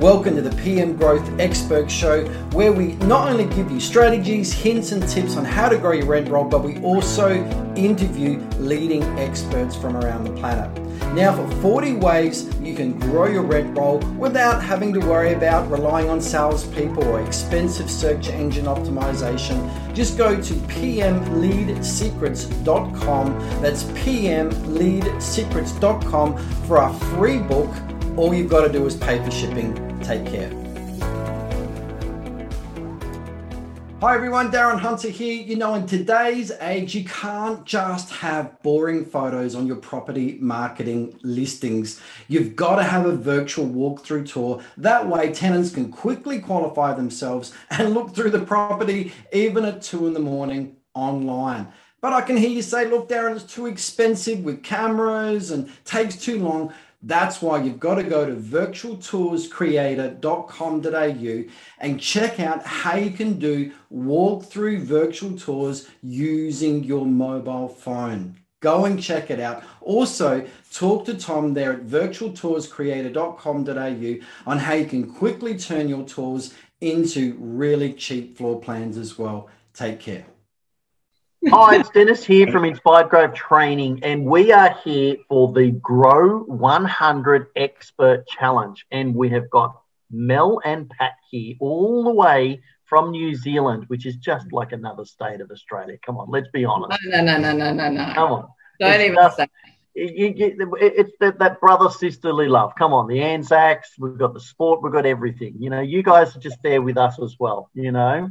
Welcome to the PM Growth Expert Show, where we not only give you strategies, hints, and tips on how to grow your rent roll, but we also interview leading experts from around the planet. Now, for 40 ways you can grow your rent roll without having to worry about relying on salespeople or expensive search engine optimization, just go to pmleadsecrets.com. That's pmleadsecrets.com for our free book. All you've got to do is pay for shipping. Take care. Hi everyone, Darren Hunter here. You know, in today's age, you can't just have boring photos on your property marketing listings. You've got to have a virtual walkthrough tour. That way, tenants can quickly qualify themselves and look through the property even at two in the morning online. But I can hear you say, look, Darren, it's too expensive with cameras and takes too long. That's why you've got to go to virtualtourscreator.com.au and check out how you can do walkthrough virtual tours using your mobile phone. Go and check it out. Also, talk to Tom there at virtualtourscreator.com.au on how you can quickly turn your tours into really cheap floor plans as well. Take care. Hi, it's Dennis here from Inspired Growth Training, and we are here for the Grow 100 Expert Challenge. And we have got Mel and Pat here, all the way from New Zealand, which is just like another state of Australia. Come on, let's be honest. No, no, no, no, no, no. Come on. Don't It's even just- say. You, you, it's that, that brother sisterly love. Come on, the Anzacs, we've got the sport, we've got everything. You know, you guys are just there with us as well. You know,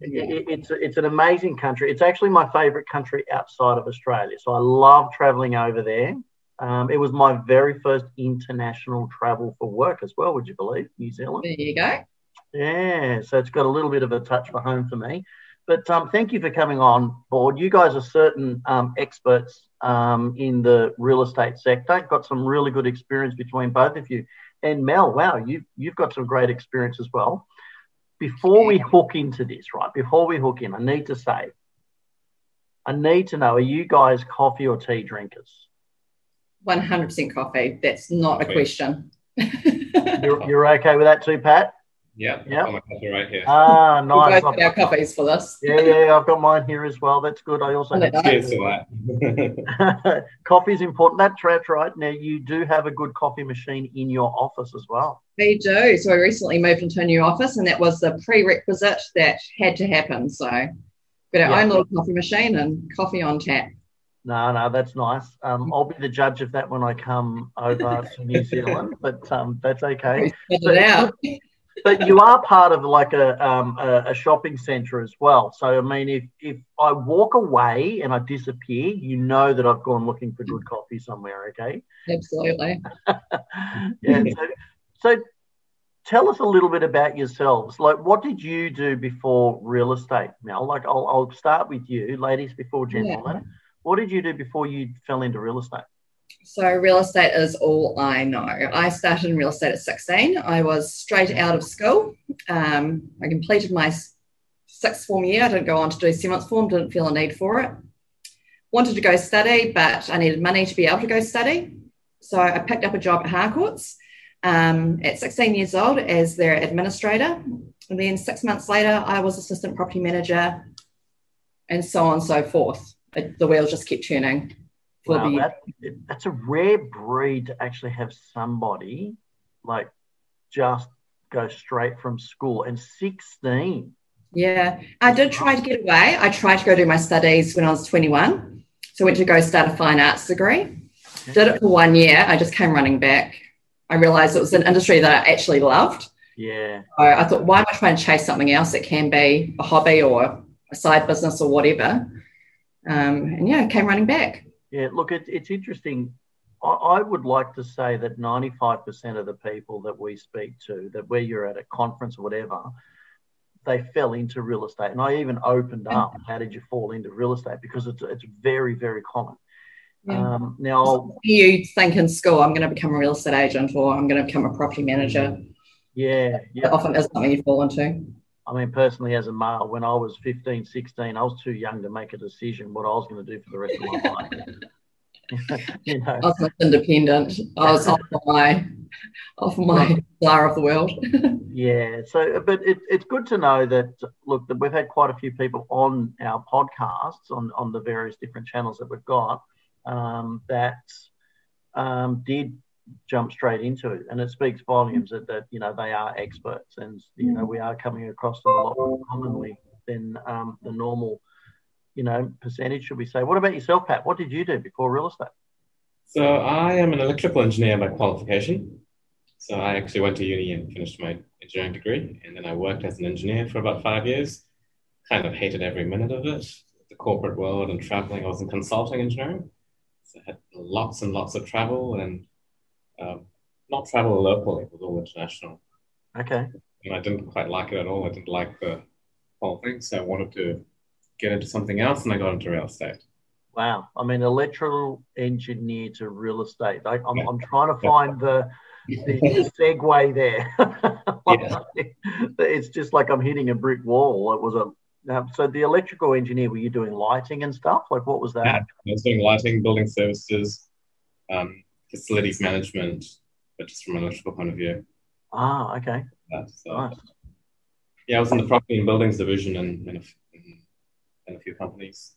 It- it- it's it's an amazing country. It's actually my favorite country outside of Australia. So I love traveling over there. Um, it was my very first international travel for work as well. Would you believe New Zealand? There you go. Yeah, so it's got a little bit of a touch for home for me. But um, thank you for coming on board. You guys are certain um, experts um, in the real estate sector. Got some really good experience between both of you. And Mel, wow, you you've got some great experience as well. Before we hook into this, right? Before we hook in, I need to say, I need to know: Are you guys coffee or tea drinkers? 100% coffee. That's not a question. You're, you're okay with that too, Pat? Yeah, Yep. I'm a coffee right here. Ah, we nice. both have our coffees for this. Yeah, yeah, I've got mine here as well. That's good. I also Oh, have Cheers to that. coffee is important. That's right, right. Now you do have a good coffee machine in your office as well. We do. So we recently moved into a new office, and that was the prerequisite that had to happen. So got our Yeah. own little coffee machine and coffee on tap. No, no, that's nice. Um, I'll be the judge of that when I come over to New Zealand, but um, that's okay. We figured it out. But you are part of like a, um, a, a shopping centre as well. So I mean, if if I walk away and I disappear, you know that I've gone looking for good coffee somewhere. Okay. Absolutely. yeah. So, so tell us a little bit about yourselves. Like, what did you do before real estate, Mel? Like, I'll, I'll start with you, ladies before gentlemen. What did you do before you fell into real estate? So real estate is all I know. I started in real estate at 16. I was straight out of school. Um, I completed my sixth form year. I didn't go on to do seventh form, didn't feel a need for it. Wanted to go study, but I needed money to be able to go study. So I picked up a job at Harcourts um, at 16 years old as their administrator. And then six months later, I was assistant property manager and so on and so forth. It, the wheels just kept turning. For Wow, the- that, that's a rare breed to actually have somebody like just go straight from school and 16. Yeah, I did try to get away. I tried to go do my studies when I was 21. So I went to go start a fine arts degree. Did it for one year. I just came running back. I realized it was an industry that I actually loved. Yeah. So I thought, why am I trying to chase something else that can be a hobby or a side business or whatever? Um, and yeah, I came running back. Yeah, look, it, it's interesting. I, I would like to say that 95% of the people that we speak to, that where you're at a conference or whatever, they fell into real estate. And I even opened up, how did you fall into real estate? Because it's, it's very, very common. Yeah. Um, now, you think in school, I'm going to become a real estate agent or I'm going to become a property manager? yeah, yeah. often is something you fall into. I mean, personally, as a male, when I was 15, 16, I was too young to make a decision what I was going to do for the rest of my life. you know, I was not independent. I was off my of my flower of the world. yeah. So, but it, it's good to know that look that we've had quite a few people on our podcasts on on the various different channels that we've got um, that um, did jump straight into it, and it speaks volumes that, that you know they are experts, and you know we are coming across them a lot more commonly than um, the normal, you know, percentage. Should we say? What about yourself, Pat? What did you do before real estate? So I am an electrical engineer by qualification. So I actually went to uni and finished my engineering degree, and then I worked as an engineer for about five years. Kind of hated every minute of it, the corporate world and traveling. I was in consulting engineering, so I had lots and lots of travel and um, not travel locally, it was all international. Okay. And I didn't quite like it at all. I didn't like the whole thing, so I wanted to get into something else, and I got into real estate. Wow. I mean, electrical engineer to real estate. I, am I'm trying to find the, the segue there. it's just like I'm hitting a brick wall. It was a um, so the electrical engineer, were you doing lighting and stuff? Like what was that? Yeah, I was doing lighting, building services, um, facilities management, but just from an electrical point of view. Ah, okay. so, nice. Yeah, I was in the property and buildings division in, in, a, in, in a few companies.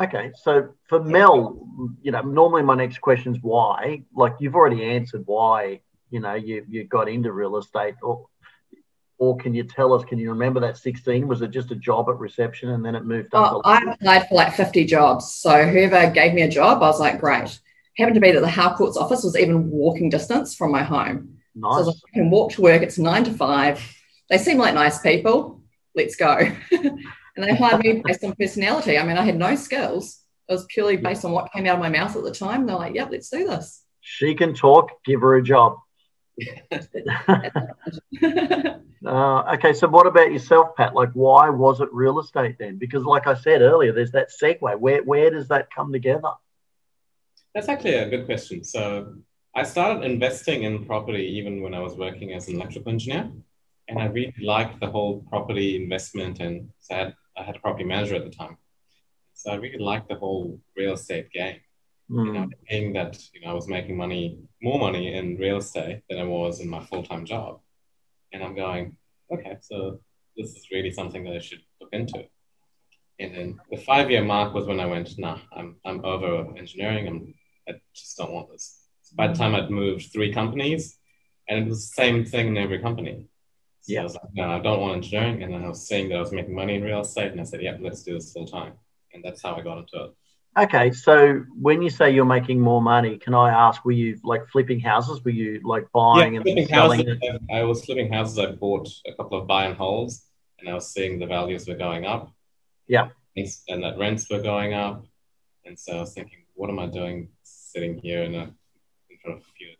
Okay, so for Mel, you know, normally my next question is why. Like you've already answered why, you know, you you got into real estate, or or can you tell us? Can you remember that sixteen? Was it just a job at reception and then it moved oh, I applied for like fifty jobs. So whoever gave me a job, I was like, great. Happened to be that the Harcourt's office was even walking distance from my home. Nice. So I, can walk to work. It's nine to five. They seem like nice people. Let's go. And they hired me based on personality. I mean, I had no skills. It was purely based on what came out of my mouth at the time. They're like, yep, let's do this. She can talk, give her a job. uh, okay, so what about yourself, Pat? Like, why was it real estate then? Because, like I said earlier, there's that segue. Where where does that come together? That's actually a good question. So, I started investing in property even when I was working as an electrical engineer, and I really liked the whole property investment. And so I had I had a property manager at the time. So I really liked the whole real estate game. Mm. You know, being that you know I was making money, more money in real estate than I was in my full time job, and I'm going, okay, so this is really something that I should look into. And then the five year mark was when I went, nah, I'm I'm over engineering. I'm I just don't want this. So by the mm-hmm. time I'd moved three companies, and it was the same thing in every company. So yeah. I was like, no, I don't want engineering. And then I was saying that I was making money in real estate. And I said, yeah, let's do this full time. And that's how I got into it. Okay. So when you say you're making more money, can I ask, were you like flipping houses? Were you like buying yeah, and selling? Houses, I was flipping houses. I bought a couple of buy and holds and I was seeing the values were going up. Yeah. And that rents were going up. And so I was thinking, what am I doing sitting here in, a, in front of a computer?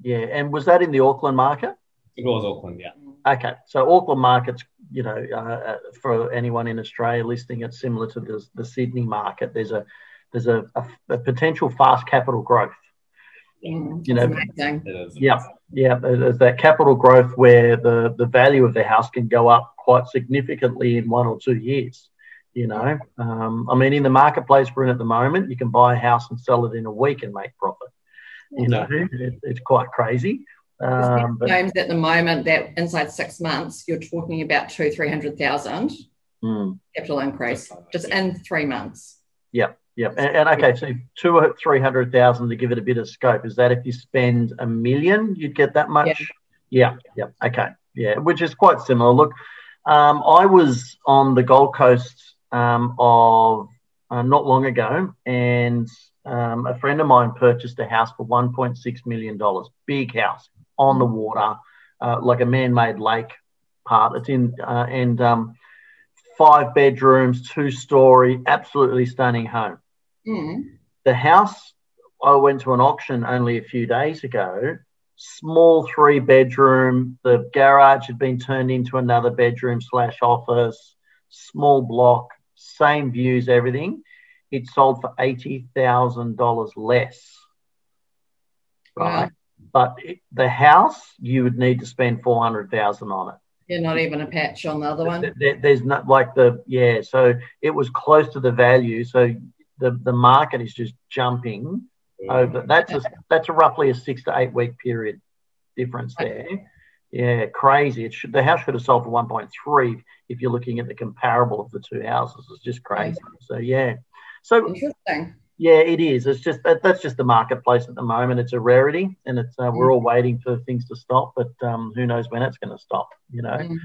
Yeah. And was that in the Auckland market? It was Auckland, yeah. Okay, so Auckland markets, you know, uh, uh, for anyone in Australia listening, it's similar to the, the Sydney market. There's a there's a, a, a potential fast capital growth. Mm, you know, yeah, yeah. There's that capital growth where the the value of the house can go up quite significantly in one or two years. You know, um, I mean, in the marketplace we're in at the moment, you can buy a house and sell it in a week and make profit. You know, it, it's quite crazy. Um, but, homes at the moment that inside six months you're talking about two three hundred thousand mm. capital increase just in three months. Yep, yep. And, and okay, so two or three hundred thousand to give it a bit of scope. Is that if you spend a million, you'd get that much? Yeah, yeah. Yep. Okay, yeah, which is quite similar. Look, um, I was on the Gold Coast um, of uh, not long ago, and um, a friend of mine purchased a house for $1.6 million, big house, on the water, uh, like a man-made lake part. It's in uh, and um, five bedrooms, two story, absolutely stunning home. Mm. The house I went to an auction only a few days ago. Small three bedroom. The garage had been turned into another bedroom slash office. Small block, same views, everything. It sold for eighty thousand dollars less. Right. Wow. But the house, you would need to spend four hundred thousand on it. Yeah, not even a patch on the other one. There, there's not like the yeah. So it was close to the value. So the the market is just jumping over. That's a that's a roughly a six to eight week period. difference there. Yeah, crazy. It should the house should have sold for 1.3 if you're looking at the comparable of the two houses. It's just crazy. So yeah. So Interesting. yeah, it is. It's just that, that's just the marketplace at the moment. It's a rarity, and it's uh, we're all waiting for things to stop, but um, who knows when it's going to stop? You know. Mm.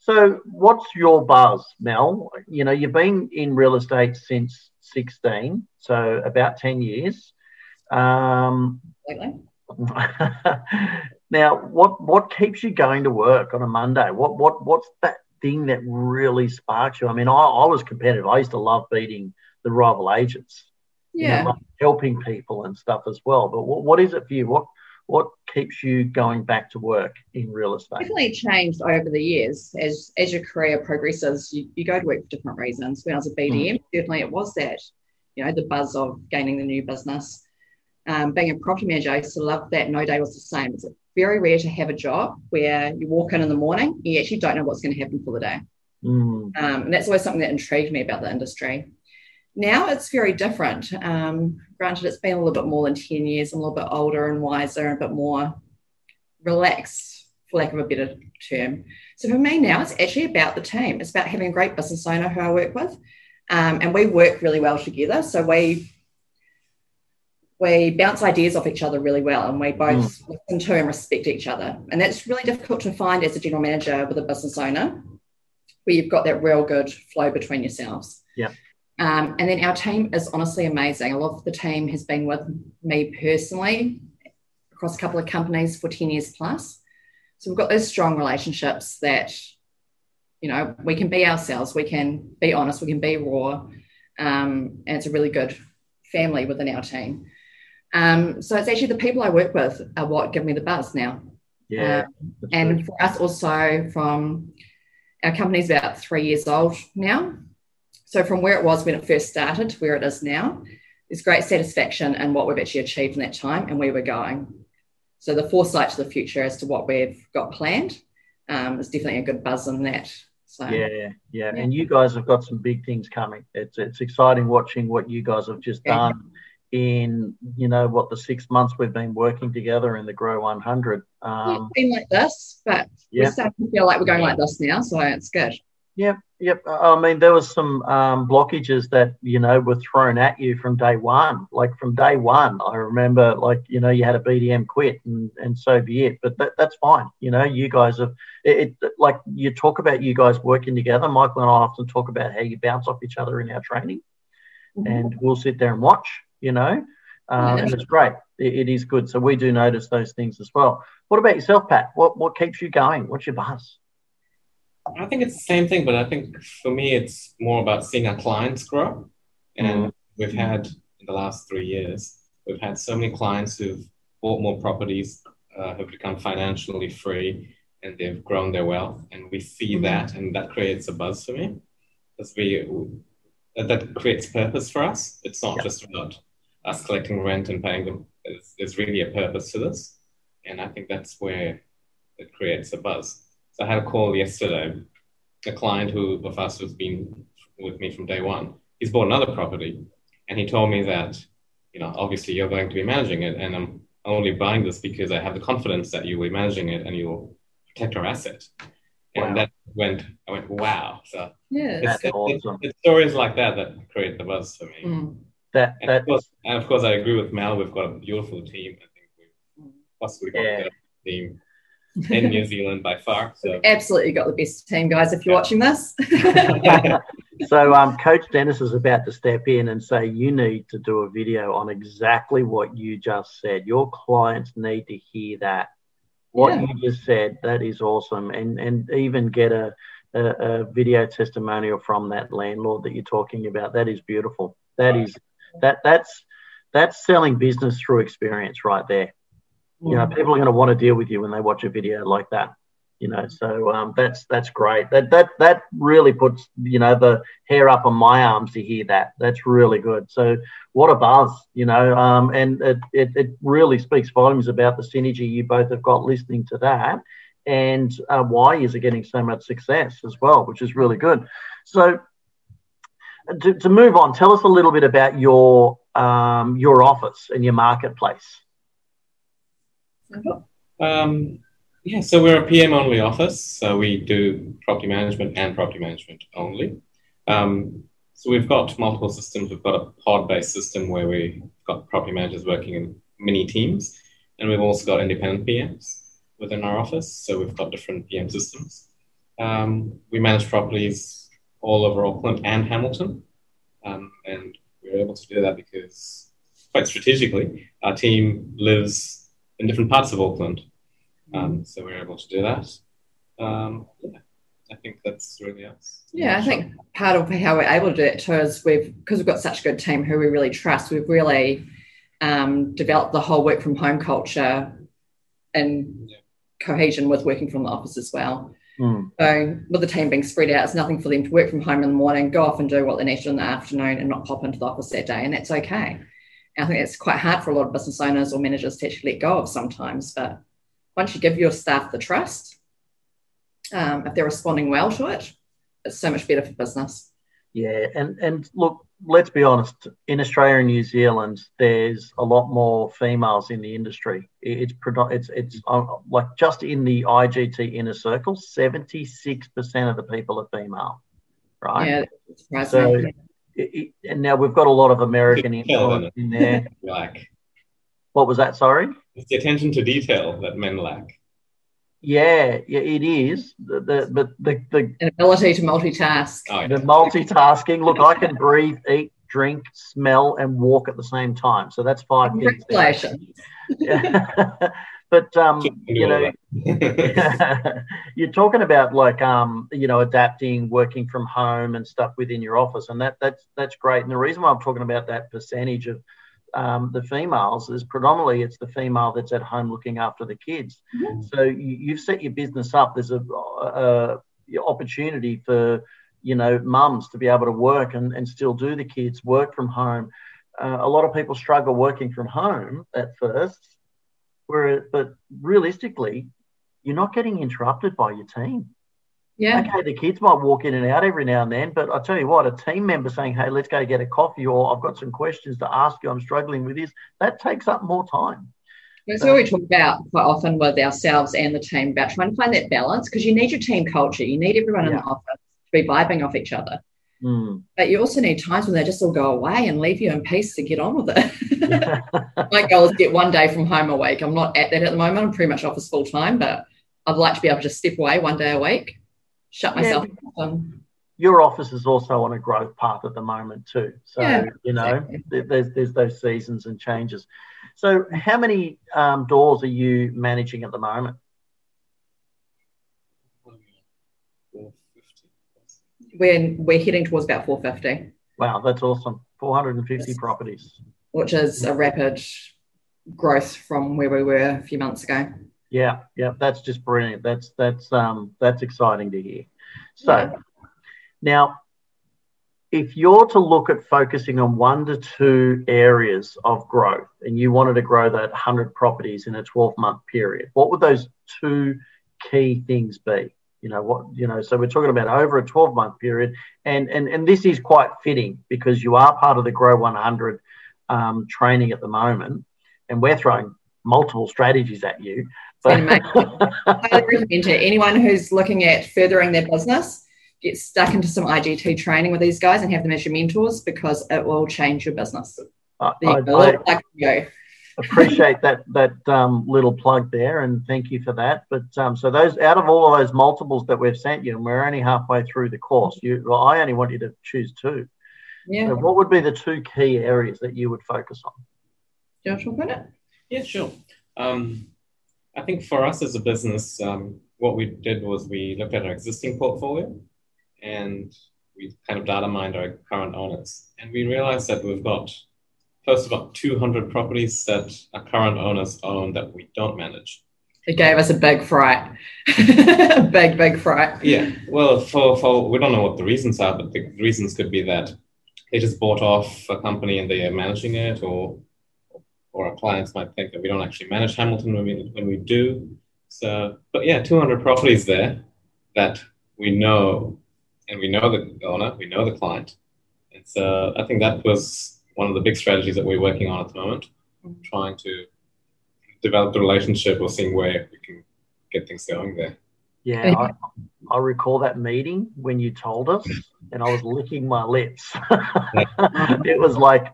So, what's your buzz, Mel? You know, you've been in real estate since 16, so about 10 years. Um, now, what what keeps you going to work on a Monday? What what what's that thing that really sparks you? I mean, I, I was competitive. I used to love beating the rival agents. you know, like helping people and stuff as well. But what, what is it for you? What what keeps you going back to work in real estate? definitely changed over the years as as your career progresses you, you go to work for different reasons when i was a bdm certainly it was that you know the buzz of gaining the new business um, being a property manager i used to love that no day was the same it's very rare to have a job where you walk in in the morning you actually don't know what's going to happen for the day Mm, um, and that's always something that intrigued me about the industry. Now it's very different. Um, granted, it's been a little bit more than 10 years. I'm a little bit older and wiser and a bit more relaxed, for lack of a better term. So for me now, it's actually about the team. It's about having a great business owner who I work with. Um, and we work really well together. So we we bounce ideas off each other really well and we both listen to and respect each other. And that's really difficult to find as a general manager with a business owner where you've got that real good flow between yourselves. Yeah. Um, and then our team is honestly amazing. A lot of the team has been with me personally across a couple of companies for 10 years plus. So we've got those strong relationships that, you know, we can be ourselves, we can be honest, we can be raw. Um, and it's a really good family within our team. Um, so it's actually the people I work with are what give me the buzz now. yeah. Um, and for us also from our company's about three years old now so from where it was when it first started to where it is now there's great satisfaction in what we've actually achieved in that time and where we're going so the foresight to the future as to what we've got planned um, is definitely a good buzz in that so yeah, yeah, Yeah. and you guys have got some big things coming. It's it's exciting watching what you guys have just Yeah. done in you know what the six months we've been working together in the Grow 100. Yeah, Um, it's been like this but Yeah. we're starting to feel like we're going like this now so it's good Yep, yep. I mean, there was some um, blockages that you know were thrown at you from day one. Like from day one, I remember, like you know, you had a BDM quit, and and so be it. But that, that's fine. You know, you guys have it, it. Like you talk about you guys working together. Michael and I often talk about how you bounce off each other in our training, and we'll sit there and watch. You know, um, and it's great. It, it is good. So we do notice those things as well. What about yourself, Pat? What what keeps you going? What's your buzz? I think it's the same thing, but I think for me, it's more about seeing our clients grow. And we've had in the last three years, we've had so many clients who've bought more properties, uh, have become financially free, and they've grown their wealth. And we see Mhm. that, and that creates a buzz for me. Because we that, that creates purpose for us. It's not Yeah. just about us collecting rent and paying them. There's, there's really a purpose to this, and I think that's where it creates a buzz. So I had a call yesterday, a client who of us who's been with me from day one. He's bought another property, and he told me that, you know, obviously you're going to be managing it, and I'm only buying this because I have the confidence that you will be managing it and you'll protect our asset. And Wow. that went, I went, wow. So yeah That's it's, it's, awesome. it's stories like that that create the buzz for me. Mm. That And that of, course, and of course, I agree with Mel. We've got a beautiful team. I think we've possibly got Yeah. the best team in New Zealand by far. So absolutely got the best team guys if you're watching this So, um, Coach Dennis is about to step in and say, You need to do a video on exactly what you just said. Your clients need to hear that. What Yeah. you just said, that is awesome. And, and even get a, a, a video testimonial from that landlord that you're talking about. That is beautiful. That is, that, that's, that's selling business through experience right there. You know, people are going to want to deal with you when they watch a video like that you know so um, that's that's great. That that that really puts you know the hair up on my arms to hear that. That's really good. So what a buzz you know um, and it, it, it really speaks volumes about the synergy you both have got listening to that and uh, why is it getting so much success as well which is really good. So to, to move on tell us a little bit about your um, your office and your marketplace Um, yeah, so we're a PM only office, so we do property management and property management only. Um, so we've got multiple systems. We've got a pod based system where we've got property managers working in mini teams, and we've also got independent PMs within our office. So we've got different PM systems. Um, we manage properties all over Auckland and Hamilton, um, and we're able to do that because quite strategically, our team lives in different parts of Auckland. Um, so we're able to do that. Um, yeah, I think that's really us. Yeah, I think part of how we're able to do it too is we've because we've got such a good team who we really trust. We've really um, developed the whole work from home culture and yeah. cohesion with working from the office as well. Mm. So with the team being spread out, it's nothing for them to work from home in the morning, go off and do what they need to do in the afternoon, and not pop into the office that day, and that's okay. And I think it's quite hard for a lot of business owners or managers to actually let go of sometimes, but once you give your staff the trust, um, if they're responding well to it, it's so much better for business. Yeah, and and look, let's be honest. In Australia and New Zealand, there's a lot more females in the industry. It's it's it's uh, like just in the IGT inner circle, seventy six percent of the people are female, right? Yeah, so, it, it, and now we've got a lot of American influence in there. like, what was that? Sorry. It's the attention to detail that men lack. Yeah, yeah, it is. The, the, but the, the An ability to multitask. Oh, yeah. The multitasking. Look, I can breathe, eat, drink, smell, and walk at the same time. So that's five things. but um, you know, you're talking about like um, you know, adapting, working from home, and stuff within your office, and that that's that's great. And the reason why I'm talking about that percentage of um, the females is predominantly it's the female that's at home looking after the kids. Mm-hmm. So you, have set your business up. There's a, a, a, opportunity for you know mums to be able to work and, and still do the kids work from home. Uh, a lot of people struggle working from home at first, where but realistically, you're not getting interrupted by your team. Yeah. Okay, the kids might walk in and out every now and then, but I tell you what, a team member saying, "Hey, let's go get a coffee," or "I've got some questions to ask you. I'm struggling with this," that takes up more time. That's what we talk about quite often with ourselves and the team about trying to find that balance because you need your team culture. You need everyone in the office to be vibing off each other. Mm. But you also need times when they just all go away and leave you in peace to get on with it. My goal is get one day from home a week. I'm not at that at the moment. I'm pretty much office full time, but I'd like to be able to just step away one day a week shut myself yeah. Your office is also on a growth path at the moment too. So yeah, you know, exactly. there's there's those seasons and changes. So how many um, doors are you managing at the moment? We're we're heading towards about 450. Wow, that's awesome. 450 yes. properties. Which is a rapid growth from where we were a few months ago. Yeah, yeah, that's just brilliant. That's that's um that's exciting to hear. So yeah. now if you're to look at focusing on one to two areas of growth and you wanted to grow that 100 properties in a 12 month period, what would those two key things be? You know, what, you know, so we're talking about over a 12 month period. And, and, and this is quite fitting because you are part of the Grow 100 um, training at the moment. And we're throwing multiple strategies at you. I highly recommend to anyone who's looking at furthering their business, get stuck into some IGT training with these guys and have them as your mentors because it will change your business. I, I, I appreciate that that um, little plug there, and thank you for that. But um, so those out of all of those multiples that we've sent you, and we're only halfway through the course. You, well, I only want you to choose two. Yeah. So what would be the two key areas that you would focus on? Do you want to talk about it? Yeah, sure. Um, I think for us as a business, um, what we did was we looked at our existing portfolio and we kind of data mined our current owners. And we realized that we've got close to about 200 properties that our current owners own that we don't manage. It gave us a big fright. big, big fright. Yeah. Well, for, for we don't know what the reasons are, but the reasons could be that they just bought off a company and they are managing it, or or our clients might think that we don't actually manage Hamilton when we, when we do. So, but yeah, 200 properties there that we know, and we know the owner, we know the client. And so I think that was one of the big strategies that we're working on at the moment, trying to develop the relationship or seeing where we can get things going there. Yeah, I, I, recall that meeting when you told us, and I was licking my lips. it was like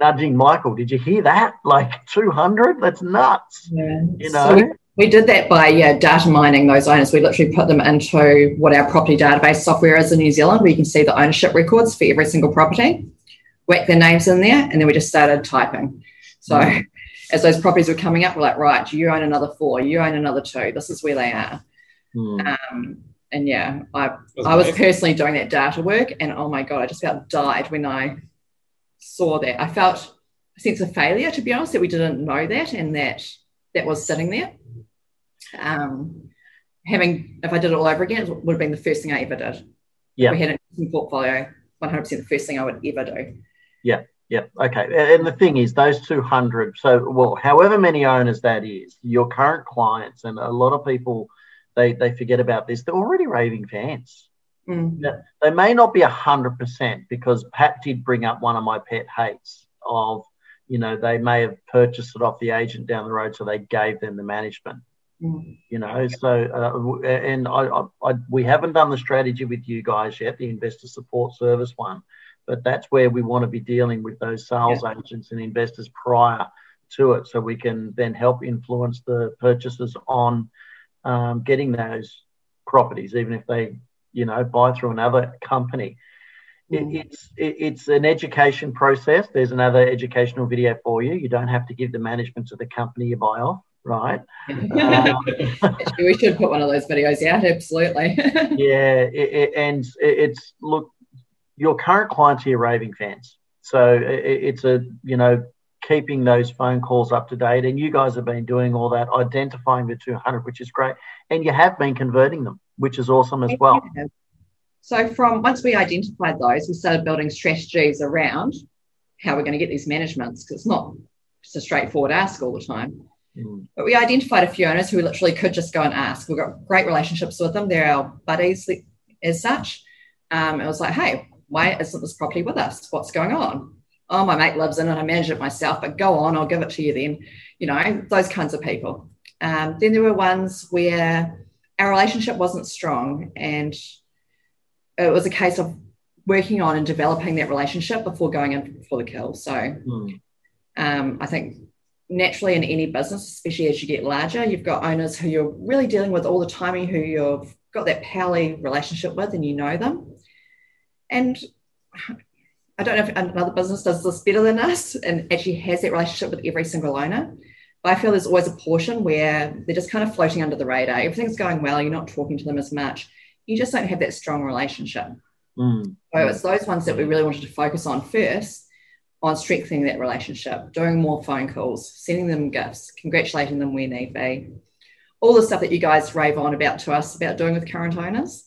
nudging Michael. Did you hear that? Like 200? That's nuts. Yeah. You know? So we did that by yeah, data mining those owners. We literally put them into what our property database software is in New Zealand, where you can see the ownership records for every single property, whack their names in there, and then we just started typing. So mm. as those properties were coming up, we're like, right, you own another four, you own another two. This is where they are. Mm. Um, and yeah, I was I was personally doing that data work, and oh my god, I just about died when I saw that. I felt a sense of failure, to be honest, that we didn't know that and that that was sitting there. Um, having, if I did it all over again, it would have been the first thing I ever did. Yeah. we had a portfolio, 100% the first thing I would ever do. Yeah. Yeah. Okay. And the thing is, those 200, so, well, however many owners that is, your current clients, and a lot of people, they, they forget about this, they're already raving fans. Mm. They may not be 100% because Pat did bring up one of my pet hates of, you know, they may have purchased it off the agent down the road, so they gave them the management. Mm. You know, so uh, and I, I, I, we haven't done the strategy with you guys yet, the investor support service one, but that's where we want to be dealing with those sales yeah. agents and investors prior to it, so we can then help influence the purchasers on um, getting those properties, even if they, you know, buy through another company. Mm. It, it's it, it's an education process. There's another educational video for you. You don't have to give the management to the company you buy off right? um, we should put one of those videos out, absolutely. yeah, it, and it's look, your current clients are your raving fans, so it's a you know keeping those phone calls up to date, and you guys have been doing all that, identifying the 200, which is great, and you have been converting them, which is awesome as well. So from once we identified those, we started building strategies around how we're going to get these managements because it's not just a straightforward ask all the time. Mm. But we identified a few owners who we literally could just go and ask. We've got great relationships with them. They're our buddies as such. Um, it was like, hey, why isn't this property with us? What's going on? Oh, my mate lives in it. I manage it myself, but go on, I'll give it to you then. You know, those kinds of people. Um, then there were ones where our relationship wasn't strong and it was a case of working on and developing that relationship before going in for the kill. So mm. um, I think naturally in any business, especially as you get larger, you've got owners who you're really dealing with all the time, and who you've got that pally relationship with and you know them. And I don't know if another business does this better than us and actually has that relationship with every single owner. But I feel there's always a portion where they're just kind of floating under the radar. Everything's going well, you're not talking to them as much. You just don't have that strong relationship. Mm. So it's those ones that we really wanted to focus on first on strengthening that relationship, doing more phone calls, sending them gifts, congratulating them where need be. All the stuff that you guys rave on about to us about doing with current owners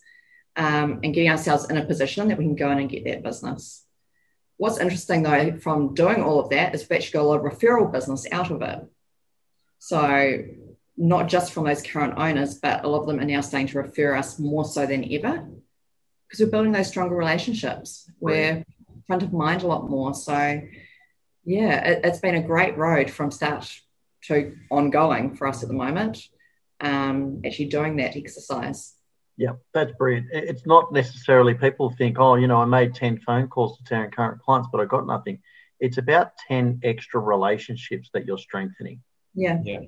um, and getting ourselves in a position that we can go in and get that business. What's interesting though, from doing all of that, is we've actually got a lot of referral business out of it. So, not just from those current owners, but a lot of them are now starting to refer us more so than ever because we're building those stronger relationships where front of mind a lot more. So, yeah, it, has been a great road from start to ongoing for us at the moment. Um, actually doing that exercise. Yeah, that's brilliant. It's not necessarily people think, oh, you know, I made 10 phone calls to 10 current clients, but I got nothing. It's about 10 extra relationships that you're strengthening. Yeah. Yeah.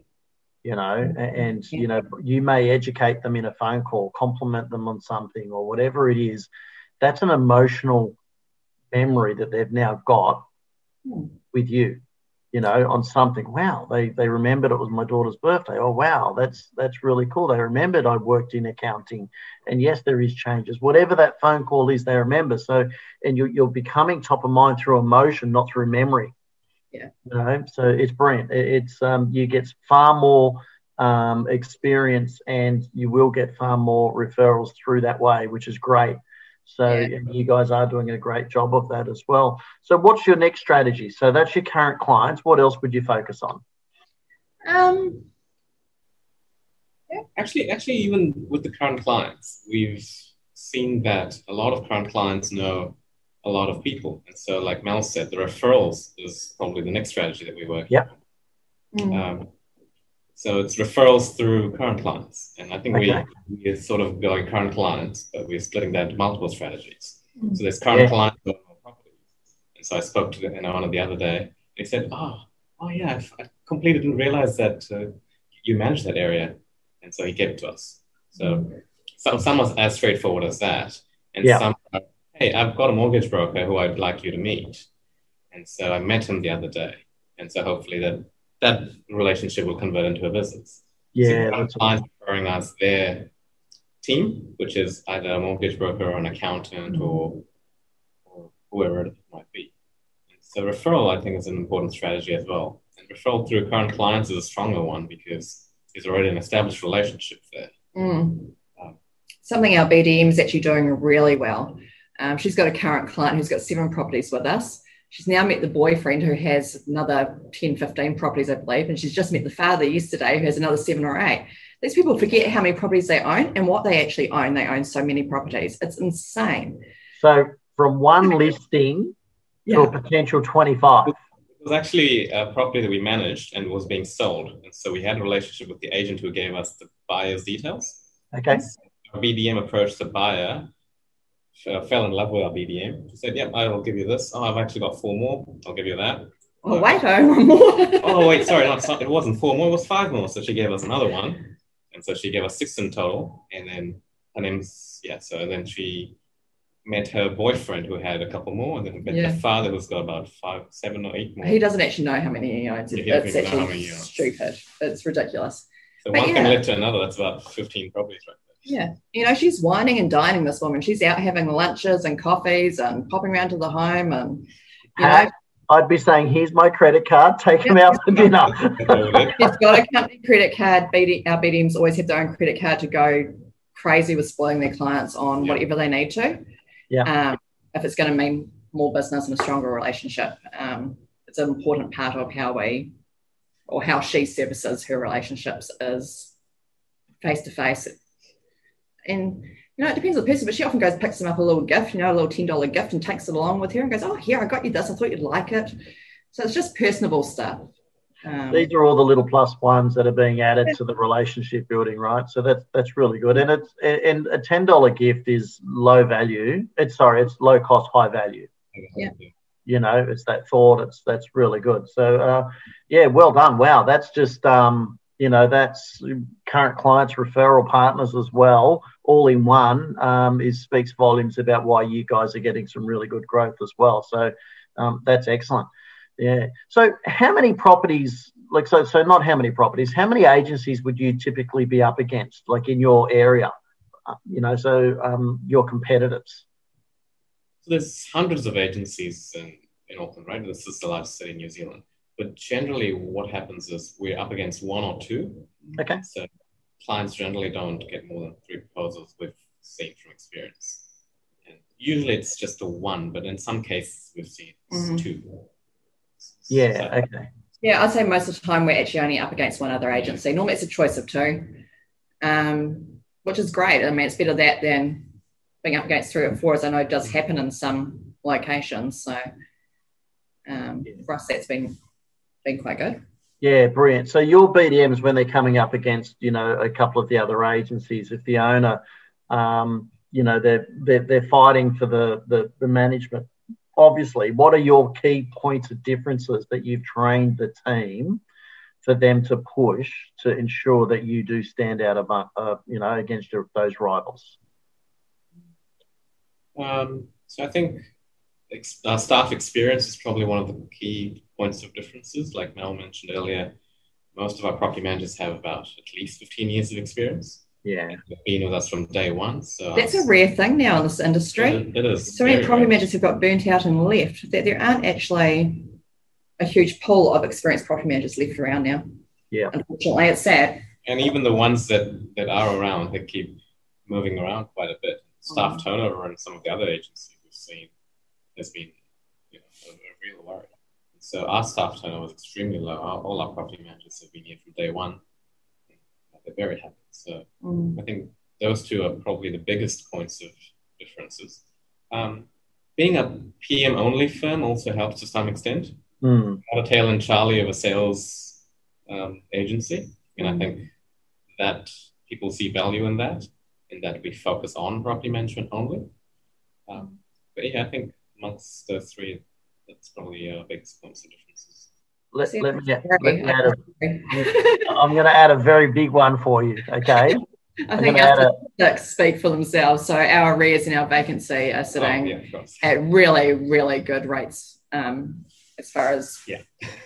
You know, and, yeah. you know, you may educate them in a phone call, compliment them on something or whatever it is. That's an emotional memory that they've now got hmm. with you you know on something wow they they remembered it was my daughter's birthday oh wow that's that's really cool they remembered i worked in accounting and yes there is changes whatever that phone call is they remember so and you're, you're becoming top of mind through emotion not through memory yeah you know so it's brilliant it's um you get far more um, experience and you will get far more referrals through that way which is great so yeah. you guys are doing a great job of that as well. So what's your next strategy? So that's your current clients. What else would you focus on? Um, yeah. Actually, actually, even with the current clients, we've seen that a lot of current clients know a lot of people, and so like Mel said, the referrals is probably the next strategy that we work. Yeah. Mm. Um, so it's referrals through current clients. And I think okay. we, we're sort of going current clients, but we're splitting that into multiple strategies. Mm. So there's current yeah. clients properties. And so I spoke to the, you know, one of the other day. They said, oh, oh yeah, I, I completely didn't realize that uh, you manage that area. And so he gave it to us. So mm. some, some was as straightforward as that. And yeah. some, hey, I've got a mortgage broker who I'd like you to meet. And so I met him the other day. And so hopefully that that relationship will convert into a business. Yeah, so clients awesome. referring us their team, which is either a mortgage broker or an accountant mm-hmm. or, or whoever it might be. And so referral, I think, is an important strategy as well. And referral through current clients is a stronger one because there's already an established relationship there. Mm. Um, Something our BDM is actually doing really well. Um, she's got a current client who's got seven properties with us she's now met the boyfriend who has another 10, 15 properties, I believe. And she's just met the father yesterday who has another seven or eight. These people forget how many properties they own and what they actually own. They own so many properties. It's insane. So from one listing yeah. to a potential 25. It was actually a property that we managed and was being sold. And so we had a relationship with the agent who gave us the buyer's details. Okay. Our BDM approached the buyer fell in love with our BDM. She said, "Yep, I will give you this. Oh, I've actually got four more. I'll give you that." Oh, wait, I one more. oh, wait, sorry, not, it wasn't four more. It was five more. So she gave us another one, and so she gave us six in total. And then her name's yeah. So then she met her boyfriend who had a couple more, and then met yeah. the father who's got about five, seven or eight more. He doesn't actually know how many he owns. Yeah, it's actually stupid. It's ridiculous. So but one yeah. thing led to another. That's about fifteen properties right yeah. You know, she's wining and dining this woman. She's out having lunches and coffees and popping around to the home and you know. I'd be saying, here's my credit card, take him out for dinner. She's got a company credit card. BD, our BDMs always have their own credit card to go crazy with spoiling their clients on yeah. whatever they need to. Yeah. Um, if it's going to mean more business and a stronger relationship, um, it's an important part of how we or how she services her relationships is face to face and you know, it depends on the person, but she often goes, picks them up a little gift, you know, a little $10 gift and takes it along with her and goes, Oh, here, I got you this. I thought you'd like it. So it's just personable stuff. Um, These are all the little plus ones that are being added to the relationship building, right? So that's that's really good. And it's and a ten dollar gift is low value. It's sorry, it's low cost, high value. Yeah. You know, it's that thought. It's that's really good. So uh, yeah, well done. Wow, that's just um, you know that's current clients referral partners as well all in one um, is speaks volumes about why you guys are getting some really good growth as well. So um, that's excellent. Yeah. So how many properties like so so not how many properties how many agencies would you typically be up against like in your area uh, you know so um, your competitors? So there's hundreds of agencies in, in auckland right? This is the largest city in new zealand but generally, what happens is we're up against one or two. Okay. So clients generally don't get more than three proposals we've seen from experience. And usually it's just a one, but in some cases we've seen mm-hmm. two. Yeah, so, okay. Yeah, I'd say most of the time we're actually only up against one other agency. Normally it's a choice of two, um, which is great. I mean, it's better that than being up against three or four, as I know it does happen in some locations. So um, for us, that's been been quite good. Yeah, brilliant. So your BDMs when they're coming up against, you know, a couple of the other agencies, if the owner, um, you know, they're, they're they're fighting for the, the the management. Obviously, what are your key points of differences that you've trained the team for them to push to ensure that you do stand out of, uh, you know, against your, those rivals? Um, so I think ex- uh, staff experience is probably one of the key points of differences. Like Mel mentioned earlier, most of our property managers have about at least 15 years of experience. Yeah. They've been with us from day one. So that's a rare thing now in this industry. it, it is. So many property managers have got burnt out and left that there aren't actually a huge pool of experienced property managers left around now. Yeah. Unfortunately, it's sad. And even the ones that, that are around, they keep moving around quite a bit. Staff mm. turnover in some of the other agencies we've seen has been you know, a, a real worry. So our staff turnover is extremely low. Our, all our property managers have been here from day one. They're very happy. So mm. I think those two are probably the biggest points of differences. Um, being a PM only firm also helps to some extent. Mm. Not a tail and Charlie of a sales um, agency, and I think that people see value in that, in that we focus on property management only. Um, but yeah, I think amongst those three, that's probably a big points of differences. Let, let me, let me add a, I'm going to add a very big one for you. Okay. I think our statistics speak for themselves. So our arrears and our vacancy are sitting oh, yeah, at really, really good rates um, as far as yeah.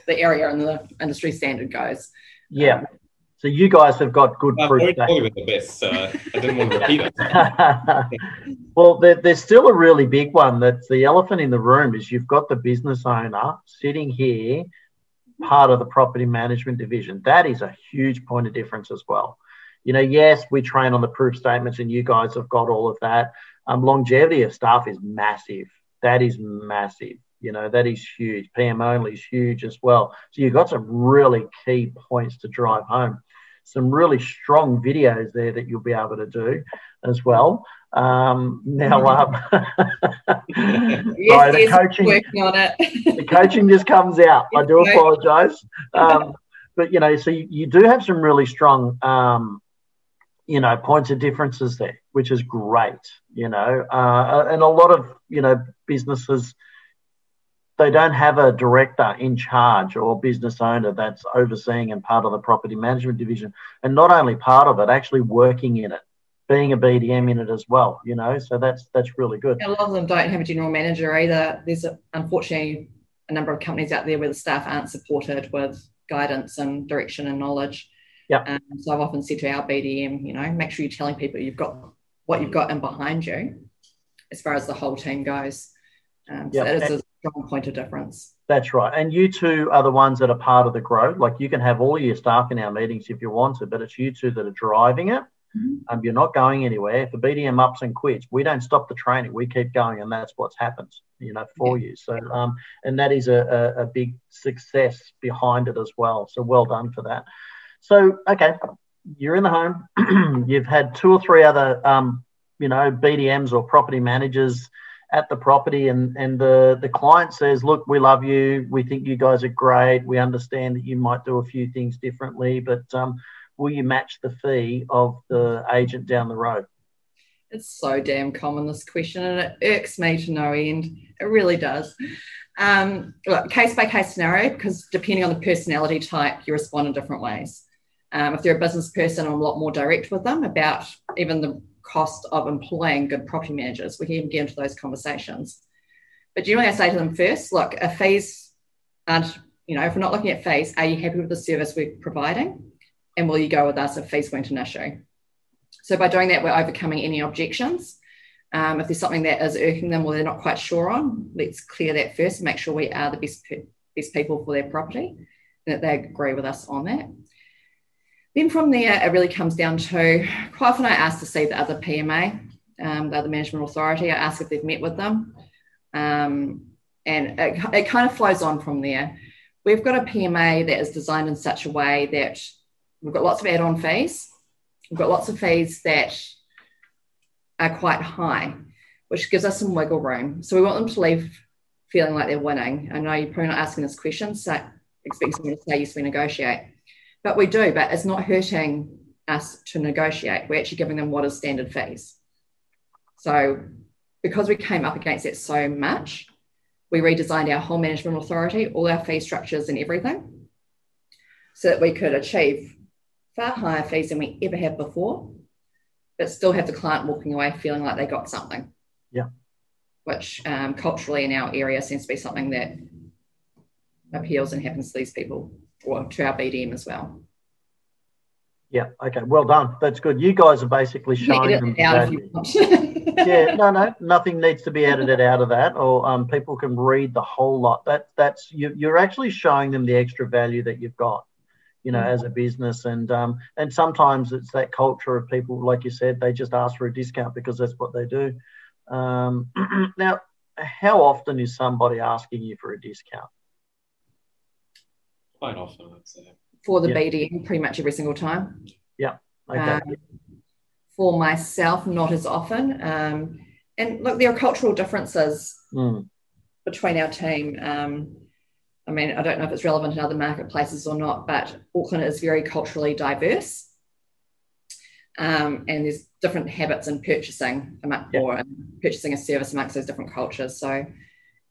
the area and the industry standard goes. Yeah. Um, so you guys have got good well, proof. Probably the best. So I didn't want to repeat it. well, there, there's still a really big one. That's the elephant in the room. Is you've got the business owner sitting here, part of the property management division. That is a huge point of difference as well. You know, yes, we train on the proof statements, and you guys have got all of that. Um, longevity of staff is massive. That is massive. You know, that is huge. PM only is huge as well. So you've got some really key points to drive home. Some really strong videos there that you'll be able to do as well. Um, now, um, yes, sorry, the coaching, working on it. the coaching just comes out. I do apologise. Um, but you know, so you, you, do have some really strong um, you know, points of differences there, which is great, you know. Uh, and a lot of, you know, businesses, they don't have a director in charge or business owner that's overseeing and part of the property management division. And not only part of it, actually working in it, being a BDM in it as well, you know. So that's that's really good. A lot of them don't have a general manager either. There's a, unfortunately a number of companies out there where the staff aren't supported with guidance and direction and knowledge. Yeah. Um, so I've often said to our BDM, you know, make sure you're telling people you've got what you've got and behind you as far as the whole team goes. Um, so yep. that is a strong point of difference. That's right. And you two are the ones that are part of the growth. Like you can have all your staff in our meetings if you want to, but it's you two that are driving it. Mm-hmm. Um, you're not going anywhere. If the BDM ups and quits, we don't stop the training. We keep going, and that's what's happened, you know, for yeah. you. So, um, and that is a, a, a big success behind it as well. So, well done for that. So, okay, you're in the home. You've had two or three other, um, you know, BDMs or property managers at the property, and and the the client says, "Look, we love you. We think you guys are great. We understand that you might do a few things differently, but um, will you match the fee of the agent down the road?" It's so damn common this question, and it irks me to no end. It really does. Um, look, case by case scenario, because depending on the personality type, you respond in different ways. Um, if they're a business person, I'm a lot more direct with them about even the cost of employing good property managers. We can even get into those conversations. But generally, I say to them first, look, if fees aren't, you know, if we're not looking at fees, are you happy with the service we're providing? And will you go with us if fees weren't an issue? So by doing that, we're overcoming any objections. Um, if there's something that is irking them or they're not quite sure on, let's clear that first and make sure we are the best, best people for their property and that they agree with us on that. Then from there, it really comes down to quite often I ask to see the other PMA, um, the other management authority. I ask if they've met with them. Um, and it, it kind of flows on from there. We've got a PMA that is designed in such a way that we've got lots of add on fees. We've got lots of fees that are quite high, which gives us some wiggle room. So we want them to leave feeling like they're winning. I know you're probably not asking this question, so expect someone to say yes, we negotiate. But we do, but it's not hurting us to negotiate. We're actually giving them what is standard fees. So because we came up against it so much, we redesigned our whole management authority, all our fee structures and everything, so that we could achieve far higher fees than we ever have before, but still have the client walking away feeling like they got something. Yeah. Which um, culturally in our area seems to be something that appeals and happens to these people or to our BDM as well. Yeah. Okay. Well done. That's good. You guys are basically showing them. yeah. No. No. Nothing needs to be edited out of that, or um, people can read the whole lot. That that's you, you're actually showing them the extra value that you've got. You know, as a business, and um, and sometimes it's that culture of people, like you said, they just ask for a discount because that's what they do. Um, now, how often is somebody asking you for a discount? Quite often, I'd say. For the yeah. BDM, pretty much every single time. Yeah. Okay. Um, for myself, not as often. Um, and look, there are cultural differences mm. between our team. Um, I mean, I don't know if it's relevant in other marketplaces or not, but Auckland is very culturally diverse. Um, and there's different habits in purchasing yep. or purchasing a service amongst those different cultures. So,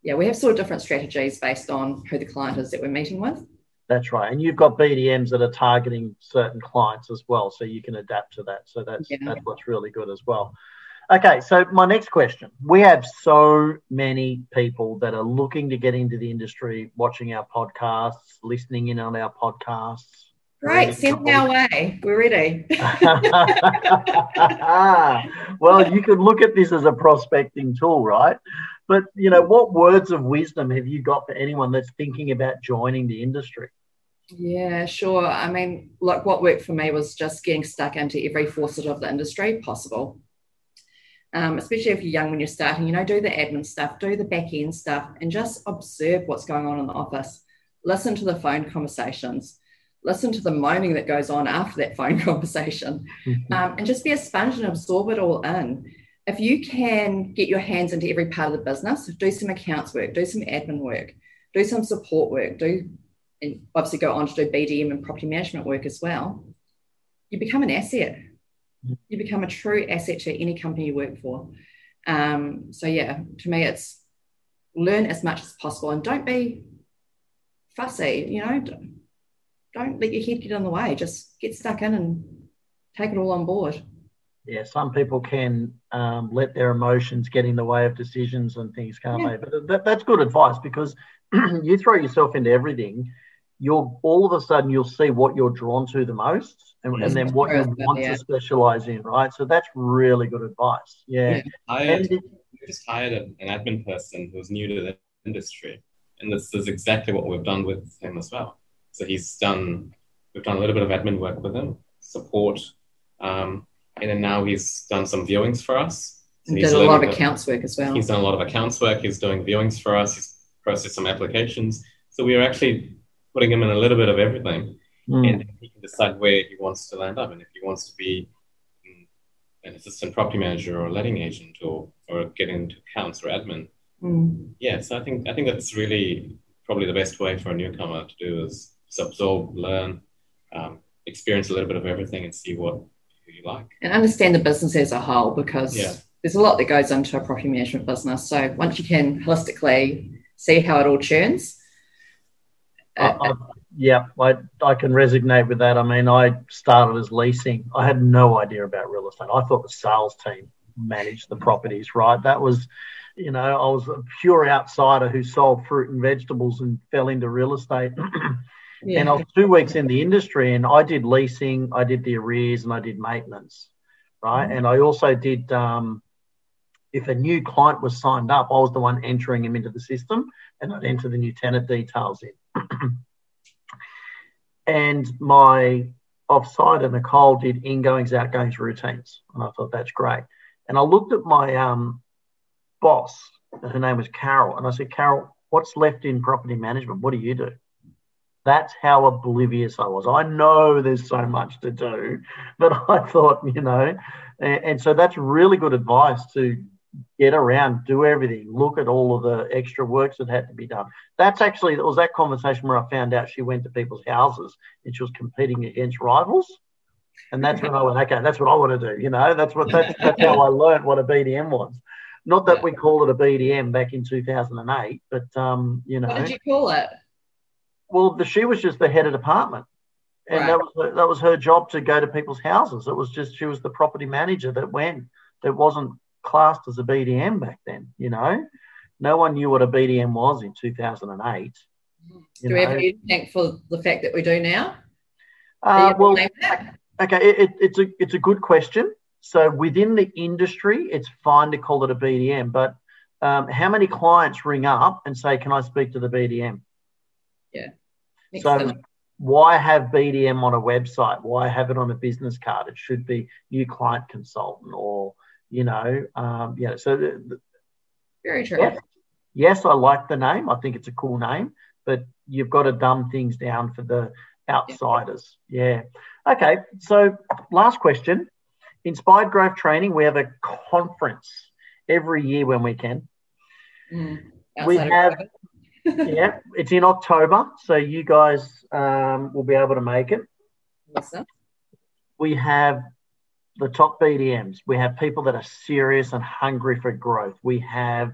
yeah, we have sort of different strategies based on who the client is that we're meeting with. That's right. And you've got BDMs that are targeting certain clients as well. So you can adapt to that. So that's, yeah. that's what's really good as well. Okay, so my next question. We have so many people that are looking to get into the industry, watching our podcasts, listening in on our podcasts. Great, send our way. We're ready. well, you could look at this as a prospecting tool, right? But you know, what words of wisdom have you got for anyone that's thinking about joining the industry? Yeah, sure. I mean, like what worked for me was just getting stuck into every facet of the industry possible um, especially if you're young when you're starting, you know, do the admin stuff, do the back end stuff, and just observe what's going on in the office. Listen to the phone conversations, listen to the moaning that goes on after that phone conversation, mm-hmm. um, and just be a sponge and absorb it all in. If you can get your hands into every part of the business, do some accounts work, do some admin work, do some support work, do and obviously go on to do BDM and property management work as well, you become an asset you become a true asset to any company you work for. Um, so yeah, to me, it's learn as much as possible and don't be fussy. You know, don't, don't let your head get in the way. Just get stuck in and take it all on board. Yeah, some people can um, let their emotions get in the way of decisions and things, can't yeah. they? But that, that's good advice because you throw yourself into everything you'll all of a sudden you'll see what you're drawn to the most and, and then what you want yeah. to specialize in right so that's really good advice yeah, I just hired an admin person who's new to the industry and this is exactly what we've done with him as well so he's done we've done a little bit of admin work with him support um, and then now he's done some viewings for us so did a lot of accounts work as well he's done a lot of accounts work he's doing viewings for us he's processed some applications so we are actually putting him in a little bit of everything, mm. and he can decide where he wants to land up. And if he wants to be mm, an assistant property manager or a letting agent or or get into accounts or admin, mm. yeah. So I think I think that's really probably the best way for a newcomer to do is absorb, learn, um, experience a little bit of everything, and see what you like. And understand the business as a whole because yeah. there's a lot that goes into a property management business. So once you can holistically see how it all churns, I, yeah, I, I can resonate with that. I mean, I started as leasing. I had no idea about real estate. I thought the sales team managed the properties, right? That was, you know, I was a pure outsider who sold fruit and vegetables and fell into real estate. yeah. And I was two weeks in the industry and I did leasing, I did the arrears, and I did maintenance, right? Mm-hmm. And I also did, um, if a new client was signed up, I was the one entering him into the system and I'd enter the new tenant details in. and my offside and Nicole did ingoings, outgoings routines. And I thought that's great. And I looked at my um, boss, her name was Carol, and I said, Carol, what's left in property management? What do you do? That's how oblivious I was. I know there's so much to do, but I thought, you know, and, and so that's really good advice to get around, do everything, look at all of the extra works that had to be done. That's actually, it was that conversation where I found out she went to people's houses and she was competing against rivals. And that's when I went, okay, that's what I want to do. You know, that's what that's, that's how I learned what a BDM was. Not that we called it a BDM back in 2008, but um, you know. What did you call it? Well, the, she was just the head of department, and right. that was that was her job to go to people's houses. It was just she was the property manager that went. That wasn't classed as a BDM back then. You know, no one knew what a BDM was in 2008. Do know. we have any thank for the fact that we do now? Uh, well, okay, it, it's a it's a good question. So within the industry, it's fine to call it a BDM, but um, how many clients ring up and say, "Can I speak to the BDM?" Yeah. So why have BDM on a website? Why have it on a business card? It should be new client consultant or you know, um, yeah. So the, the, very true. Yes, yes, I like the name. I think it's a cool name, but you've got to dumb things down for the outsiders. Yeah. Okay. So last question. Inspired Growth Training. We have a conference every year when we can. Mm, we have yeah, it's in October, so you guys um, will be able to make it. Awesome. We have the top BDMs. We have people that are serious and hungry for growth. We have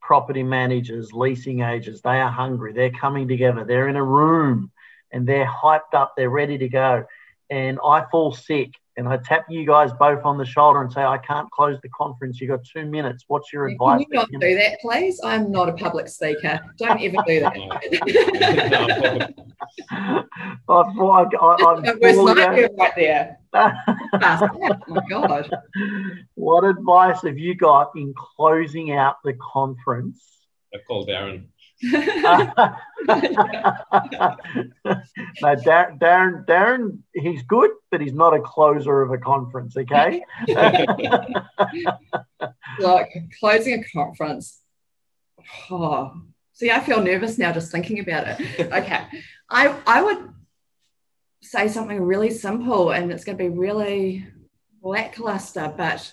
property managers, leasing agents. They are hungry. They're coming together. They're in a room and they're hyped up. They're ready to go. And I fall sick and I tap you guys both on the shoulder and say, I can't close the conference. You've got two minutes. What's your advice? Can you not do that, please? I'm not a public speaker. Don't ever do that. I, I, I, Worst nightmare right there. oh my God. What advice have you got in closing out the conference? I call Darren. no, Darren, Darren, Darren, he's good, but he's not a closer of a conference. Okay. Look, closing a conference. Oh, see, I feel nervous now just thinking about it. Okay, I I would say something really simple, and it's going to be really lackluster, but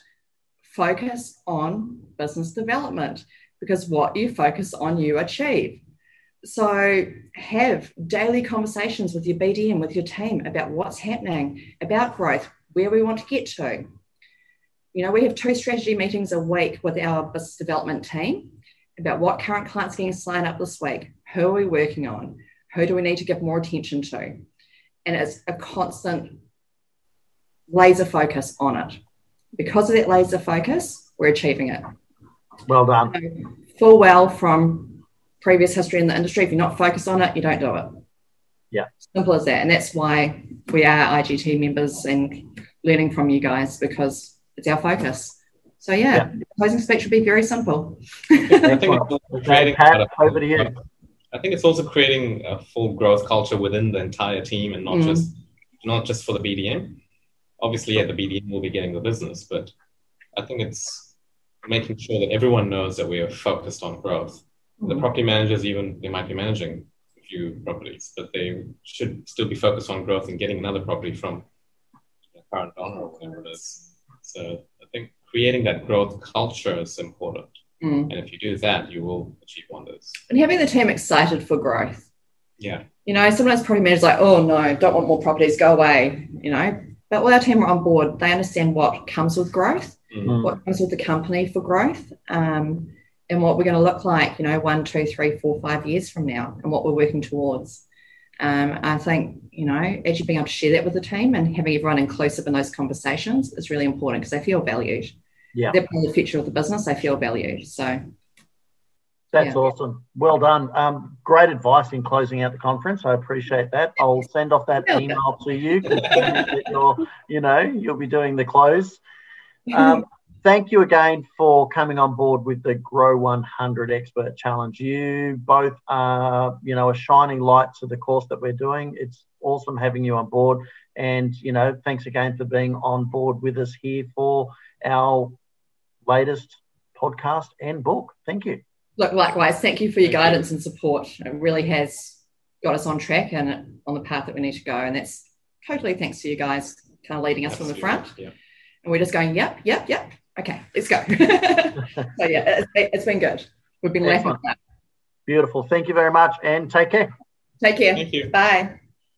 focus on business development because what you focus on, you achieve. So have daily conversations with your BDM, with your team about what's happening, about growth, where we want to get to. You know, we have two strategy meetings a week with our business development team about what current clients are getting signed up this week, who are we working on, who do we need to give more attention to. And it's a constant laser focus on it. Because of that laser focus, we're achieving it. Well done. full well from previous history in the industry. If you're not focused on it, you don't do it. Yeah. Simple as that. And that's why we are IGT members and learning from you guys because it's our focus. So yeah, yeah. closing speech would be very simple. I think it's creating Pat, over to you. I think it's also creating a full growth culture within the entire team and not mm. just not just for the BDM. Obviously, yeah, the BDM will be getting the business, but I think it's making sure that everyone knows that we are focused on growth. Mm-hmm. The property managers, even they might be managing a few properties, but they should still be focused on growth and getting another property from the current owner or whatever it is. So I think creating that growth culture is important. Mm. And if you do that, you will achieve wonders. And having the team excited for growth. Yeah. You know, sometimes property managers like, oh no, don't want more properties, go away. You know, but all our team are on board. They understand what comes with growth mm. what comes with the company for growth, um, and what we're going to look like, you know, one, two, three, four, five years from now, and what we're working towards. Um, I think, you know, actually being able to share that with the team and having everyone inclusive in those conversations is really important because they feel valued. Yeah. They're part of the future of the business, they feel valued. So that's yeah. awesome. Well done. Um, great advice in closing out the conference. I appreciate that. I'll send off that email to you. you know, you'll be doing the close. Um, thank you again for coming on board with the Grow 100 Expert Challenge. You both are, you know, a shining light to the course that we're doing. It's awesome having you on board. And, you know, thanks again for being on board with us here for our latest podcast and book. Thank you. Look, likewise, thank you for your guidance and support. It really has got us on track and on the path that we need to go. And that's totally thanks to you guys kind of leading us Absolutely. from the front. Yeah and we're just going, yep, yep, yep. Okay, let's go. so yeah, it's, it's been good. We've been laughing. Beautiful. Thank you very much, and take care. Take care. Thank you. Bye.